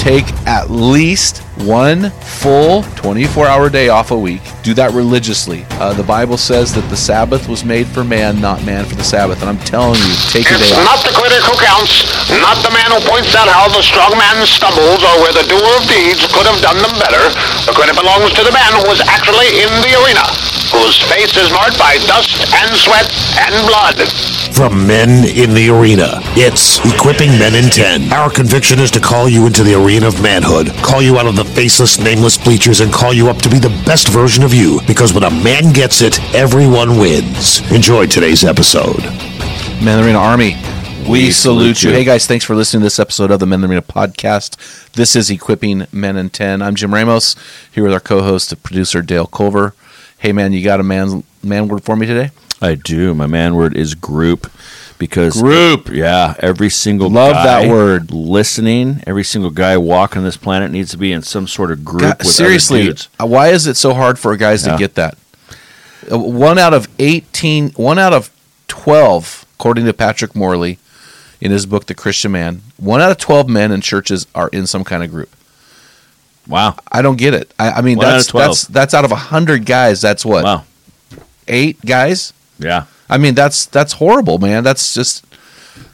take at least one full 24 hour day off a week. Do that religiously. Uh, the Bible says that the Sabbath was made for man, not man for the Sabbath. And I'm telling you, take a day off. not the critic who counts, not the man who points out how the strong man stumbles or where the doer of deeds could have done them better. The credit belongs to the man who was actually in the arena, whose face is marked by dust and sweat and blood. From Men in the Arena, it's Equipping Men in 10. Our conviction is to call you into the arena of manhood, call you out of the faceless, nameless bleachers, and call you up to be the best version of you. Because when a man gets it, everyone wins. Enjoy today's episode. Men in the Arena Army. We, salute you. Hey guys, thanks for listening to this episode of the Men in the Arena podcast. This is Equipping Men in 10. I'm Jim Ramos, here with our co-host, and producer Dale Culver. Hey man, you got a man man word for me today? I do. My man word is group because Group. Yeah, every single Love that word. Listening, every single guy walking this planet needs to be in some sort of group. God, with other seriously, uh, why is it so hard for guys to get that? Uh, One out of 18, one out of 12, according to Patrick Morley in his book, The Christian Man, one out of 12 men in churches are in some kind of group. Wow, I don't get it. I, I mean, One out that's, of 12. that's, that's out of 100 guys. That's what? wow, Eight guys? yeah. I mean, that's that's horrible, man. That's just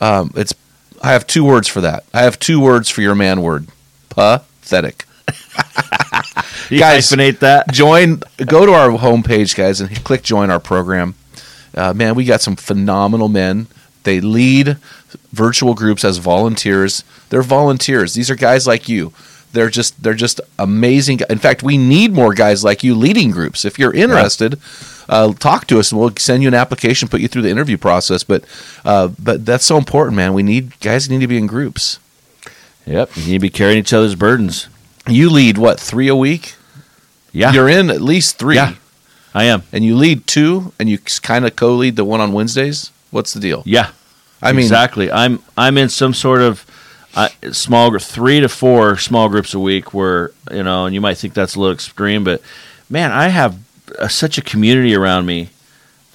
um, it's. I have two words for that. I have two words for your man word. Pathetic. You Guys- hyphenate that. Join. Go to our homepage, guys, and click join our program. Uh, man, we got some phenomenal men. They lead virtual groups as volunteers. They're volunteers. These are guys like you. They're just they're just amazing. In fact, we need more guys like you leading groups. If you're interested, uh, talk to us and we'll send you an application, put you through the interview process. But uh, but that's so important, man. We need guys need to be in groups. Yep, you need to be carrying each other's burdens. You lead what three a week? Yeah, You're in at least three, Yeah. I am. and you lead two, and you kind of co-lead the one on Wednesdays. What's the deal? Yeah, I mean, exactly. I'm I'm in some sort of uh, small three to four small groups a week where you know, and you might think that's a little extreme, but man, I have uh, such a community around me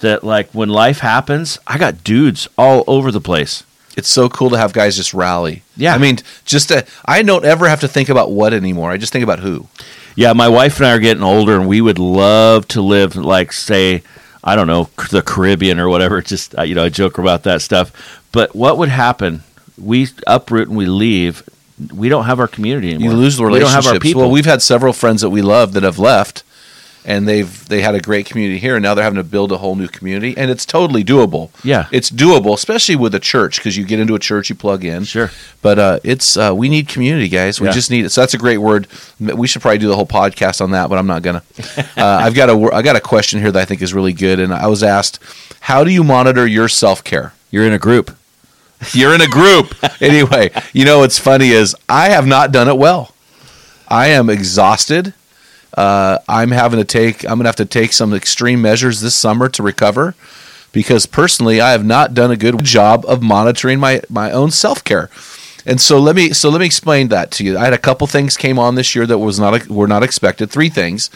that like when life happens, I got dudes all over the place. it's so cool to have guys just rally. Yeah. I mean, just to, I don't ever have to think about what anymore. I just think about who. Yeah, my wife and I are getting older, and we would love to live like say. I don't know the Caribbean or whatever. Just uh, you know, I joke about that stuff. But what would happen? We uproot and we leave. We don't have our community anymore. You lose the We don't relationships. have our people. Well, we've had several friends that we love that have left, and they've they had a great community here, and now they're having to build a whole new community, and it's totally doable. Yeah. it's doable, especially with a church because you get into a church, you plug in. Sure. but uh, it's uh, we need community, guys. We Yeah. just need it. So that's a great word. We should probably do the whole podcast on that, but I'm not gonna. uh, I've got a wor- got a question here that I think is really good, and I was asked, how do you monitor your self care? You're in a group. You're in a group. anyway, you know what's funny is I have not done it well. I am exhausted. Uh, I'm having to take. I'm gonna have to take some extreme measures this summer to recover, because personally, I have not done a good job of monitoring my my own self care. And so let me so let me explain that to you. I had a couple things came on this year that was not were not expected. Three things.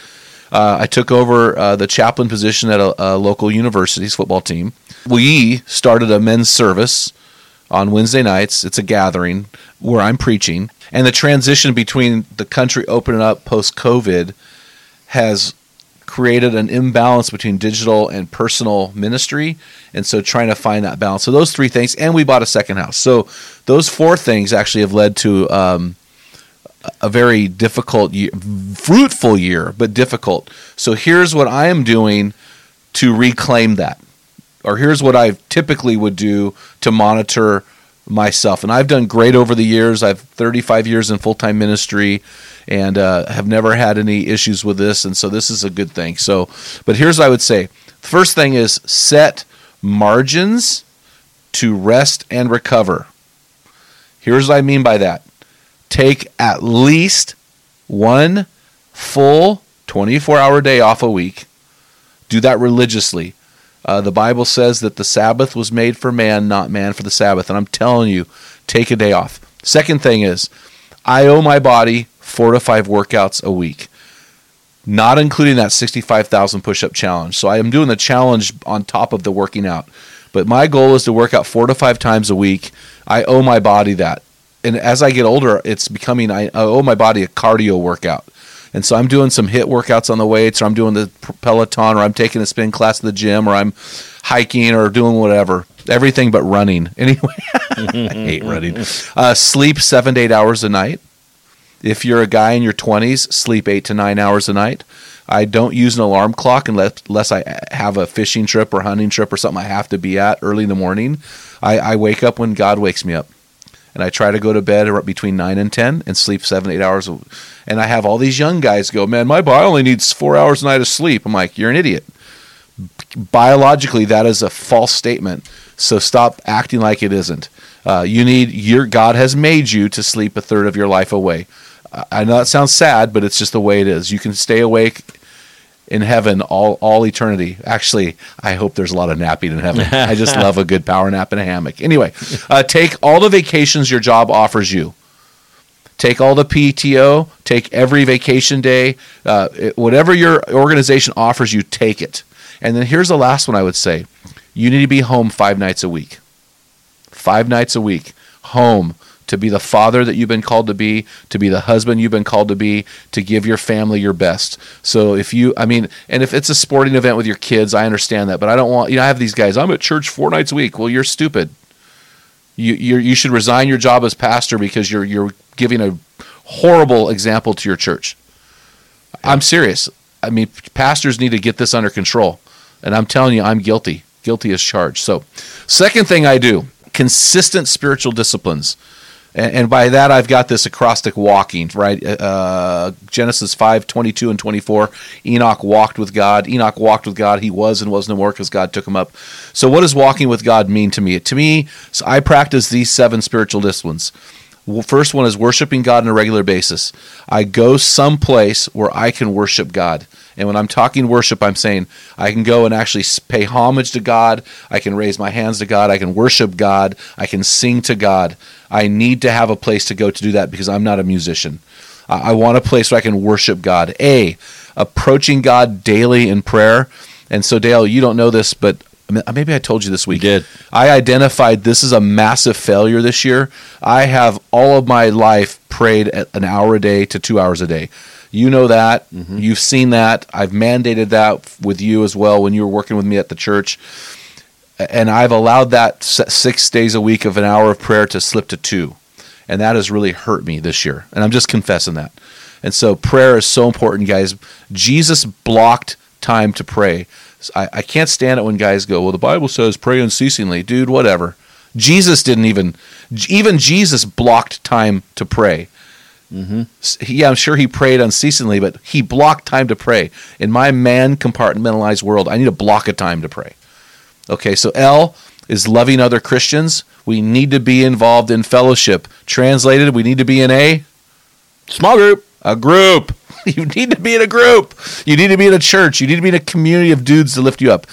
Uh, I took over uh, the chaplain position at a, a local university's football team. We started a men's service on Wednesday nights. It's a gathering where I'm preaching. And the transition between the country opening up post COVID has created an imbalance between digital and personal ministry. And so trying to find that balance. So those three things. And we bought a second house. So those four things actually have led to um, a very difficult year, fruitful year, but difficult. So here's what I am doing to reclaim that. Or here's what I typically would do to monitor myself. And I've done great over the years. I've 35 years in full time ministry and uh, have never had any issues with this. And so this is a good thing. So, but here's what I would say the first thing is set margins to rest and recover. Here's what I mean by that take at least one full 24 hour day off a week. Do that religiously. Uh, the Bible says that the Sabbath was made for man, not man for the Sabbath. And I'm telling you, take a day off. Second thing is, I owe my body four to five workouts a week, not including that 65,000 push up challenge. So I am doing the challenge on top of the working out. But my goal is to work out four to five times a week. I owe my body that. And as I get older, it's becoming, I owe my body a cardio workout. And so I'm doing some HIIT workouts on the weights, or I'm doing the Peloton, or I'm taking a spin class at the gym, or I'm hiking, or doing whatever. Everything but running. Anyway, I hate running. Uh, sleep seven to eight hours a night. If you're a guy in your 20s, sleep eight to nine hours a night. I don't use an alarm clock unless, unless I have a fishing trip or hunting trip or something I have to be at early in the morning. I, I wake up when God wakes me up. And I try to go to bed between 9 and 10 and sleep seven, eight hours. And I have all these young guys go, Man, my body only needs four hours a night of sleep. I'm like, You're an idiot. Biologically, that is a false statement. So stop acting like it isn't. Uh, you need your God has made you to sleep a third of your life away. I know that sounds sad, but it's just the way it is. You can stay awake in heaven all all eternity. Actually, I hope there's a lot of napping in heaven. I just love a good power nap in a hammock. Anyway, uh, take all the vacations your job offers you. Take all the PTO. Take every vacation day. Uh, whatever your organization offers you, take it. And then here's the last one I would say: you need to be home five nights a week. Five nights a week, home to be the father that you've been called to be, to be the husband you've been called to be, to give your family your best. So if you, I mean, and if it's a sporting event with your kids, I understand that, but I don't want, you know, I have these guys, I'm at church four nights a week. Well, you're stupid. You, you you should resign your job as pastor because you're, you're giving a horrible example to your church. I'm serious. I mean, pastors need to get this under control. And I'm telling you, I'm guilty. Guilty as charged. So, second thing I do consistent spiritual disciplines. And, and by that, I've got this acrostic walking, right? Uh, Genesis 5 22 and 24. Enoch walked with God. Enoch walked with God. He was and was no more because God took him up. So, what does walking with God mean to me? To me, so I practice these seven spiritual disciplines. First one is worshiping God on a regular basis. I go someplace where I can worship God. And when I'm talking worship, I'm saying I can go and actually pay homage to God. I can raise my hands to God. I can worship God. I can sing to God. I need to have a place to go to do that because I'm not a musician. I want a place where I can worship God. A, approaching God daily in prayer. And so, Dale, you don't know this, but maybe I told you this week. You did. I identified this is a massive failure this year. I have all of my life prayed an hour a day to two hours a day. You know that. Mm-hmm. You've seen that. I've mandated that with you as well when you were working with me at the church. And I've allowed that six days a week of an hour of prayer to slip to two. And that has really hurt me this year. And I'm just confessing that. And so prayer is so important, guys. Jesus blocked time to pray. I, I can't stand it when guys go, well, the Bible says pray unceasingly. Dude, whatever. Jesus didn't even, even Jesus blocked time to pray. Mm-hmm. Yeah, I'm sure he prayed unceasingly, but he blocked time to pray. In my man compartmentalized world, I need to block a time to pray. Okay, so L is loving other Christians. We need to be involved in fellowship. Translated, we need to be in a small group. A group. You need to be in a group. You need to be in a church. You need to be in a community of dudes to lift you up.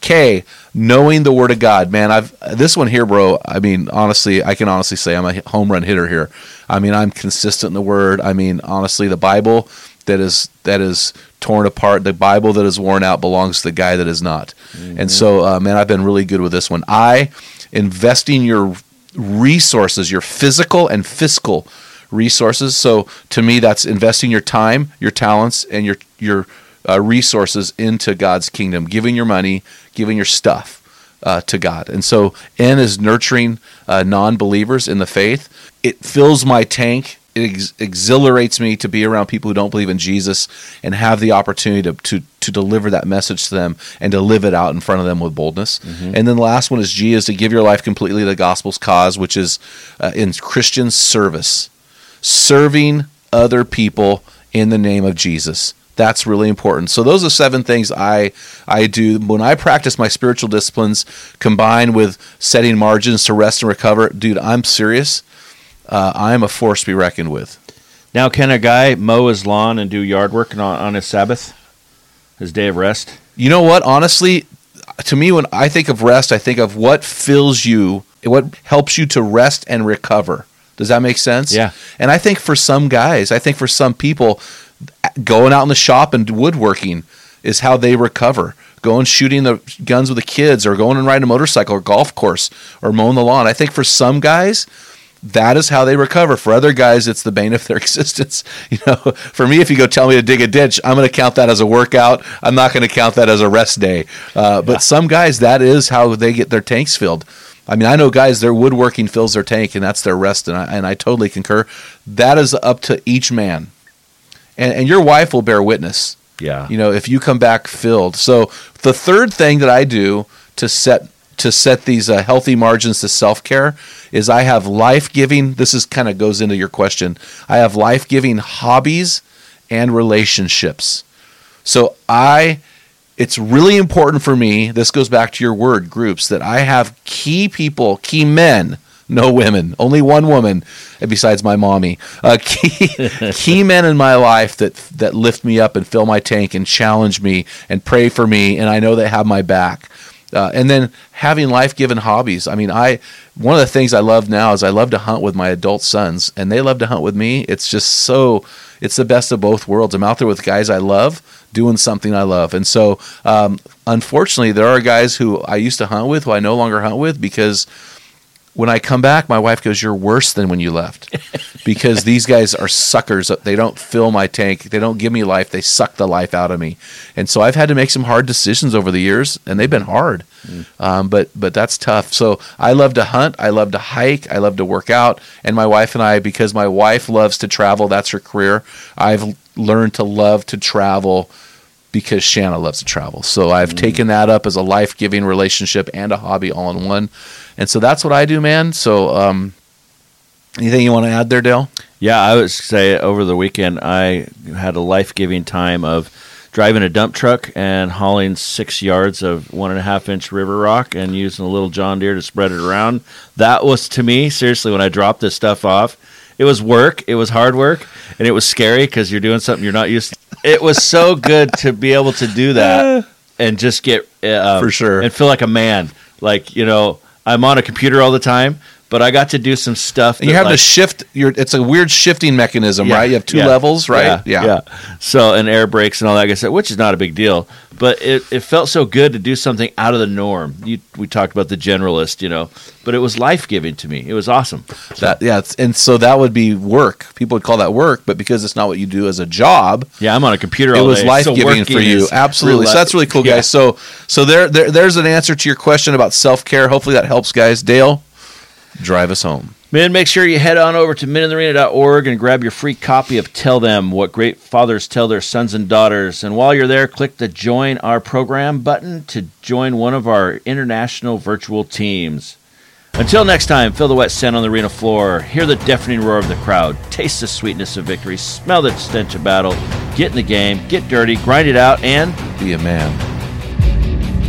K, knowing the word of God. Man, I've this one here, bro. I mean, honestly, I can honestly say I'm a home run hitter here. I mean, I'm consistent in the word. I mean, honestly, the Bible that is that is torn apart, the Bible that is worn out belongs to the guy that is not. Mm-hmm. And so, uh, man, I've been really good with this one. I investing your resources, your physical and fiscal resources. So to me, that's investing your time, your talents, and your your uh, resources into God's kingdom, giving your money, giving your stuff. Uh, to God. And so N is nurturing uh, non believers in the faith. It fills my tank it ex- exhilarates me to be around people who don't believe in Jesus and have the opportunity to, to to deliver that message to them and to live it out in front of them with boldness. And then the last one is G is to give your life completely to the gospel's cause, which is uh, in Christian service, serving other people in the name of Jesus. That's really important. So those are seven things I I do when I practice my spiritual disciplines combined with setting margins to rest and recover. Dude, I'm serious. Uh, I'm a force to be reckoned with. Now, can a guy mow his lawn and do yard work on, on his Sabbath, his day of rest? You know what? Honestly, to me, when I think of rest, I think of what fills you, what helps you to rest and recover. Does that make sense? Yeah. And I think for some guys, I think for some people, going out in the shop and woodworking is how they recover. Going shooting the guns with the kids, or going and riding a motorcycle, or golf course, or mowing the lawn. I think for some guys, that is how they recover. For other guys, it's the bane of their existence. You know, for me, if you go tell me to dig a ditch, I'm going to count that as a workout. I'm not going to count that as a rest day. Uh, but some guys, that is how they get their tanks filled. I mean, I know guys, their woodworking fills their tank, and that's their rest, and I, and I totally concur. That is up to each man, and, and your wife will bear witness. Yeah. you know if you come back filled. So the third thing that i do to set to set these uh, healthy margins to self-care is i have life-giving this is kind of goes into your question. I have life-giving hobbies and relationships. So i it's really important for me this goes back to your word groups that i have key people key men no women only one woman besides my mommy uh, key, key men in my life that that lift me up and fill my tank and challenge me and pray for me and i know they have my back. Uh, and then having life-given hobbies. I mean i one of the things i love now is i love to hunt with my adult sons and they love to hunt with me. It's just so it's the best of both worlds. I'm out there with guys i love doing something i love and so um, unfortunately there are guys who i used to hunt with who i no longer hunt with because when I come back, my wife goes, "You're worse than when you left," because these guys are suckers. They don't fill my tank. They don't give me life. They suck the life out of me. And so I've had to make some hard decisions over the years, and they've been hard. Um, but but that's tough. So I love to hunt. I love to hike. I love to work out. And my wife and I, because my wife loves to travel, that's her career. I've learned to love to travel because Shanna loves to travel. So I've taken that up as a life giving relationship and a hobby all in one. And so that's what I do, man. So, um, anything you want to add there, Dale? Yeah, I would say over the weekend I had a life giving time of driving a dump truck and hauling six yards of one and a half inch river rock and using a little John Deere to spread it around. That was to me, seriously, when I dropped this stuff off, it was work. It was hard work and it was scary because you're doing something you're not used to. It was so good to be able to do that and just get uh, For sure. and feel like a man. Like, you know, I'm on a computer all the time, but I got to do some stuff. And you have to shift your. It's a weird shifting mechanism, Yeah, right? You have two yeah, levels, right? Yeah, Yeah. So and air brakes and all that, like I said, which is not a big deal, but it, it felt so good to do something out of the norm. You, we talked about the generalist, you know, but it was life giving to me. It was awesome. That yeah, and so that would be work. People would call that work, but because it's not what you do as a job, Yeah, I'm on a computer. it was life giving working for you. Absolutely. So that's really cool, Yeah. guys. So so there, there there's an answer to your question about self care. Hopefully that helps, guys. Dale, drive us home. Men, make sure you head on over to meninthearena.org and grab your free copy of Tell Them What Great Fathers Tell Their Sons and Daughters. And while you're there, click the Join Our Program button to join one of our international virtual teams. Until next time, feel the wet sand on the arena floor, hear the deafening roar of the crowd, taste the sweetness of victory, smell the stench of battle, get in the game, get dirty, grind it out, and Be a man.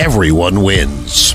everyone wins.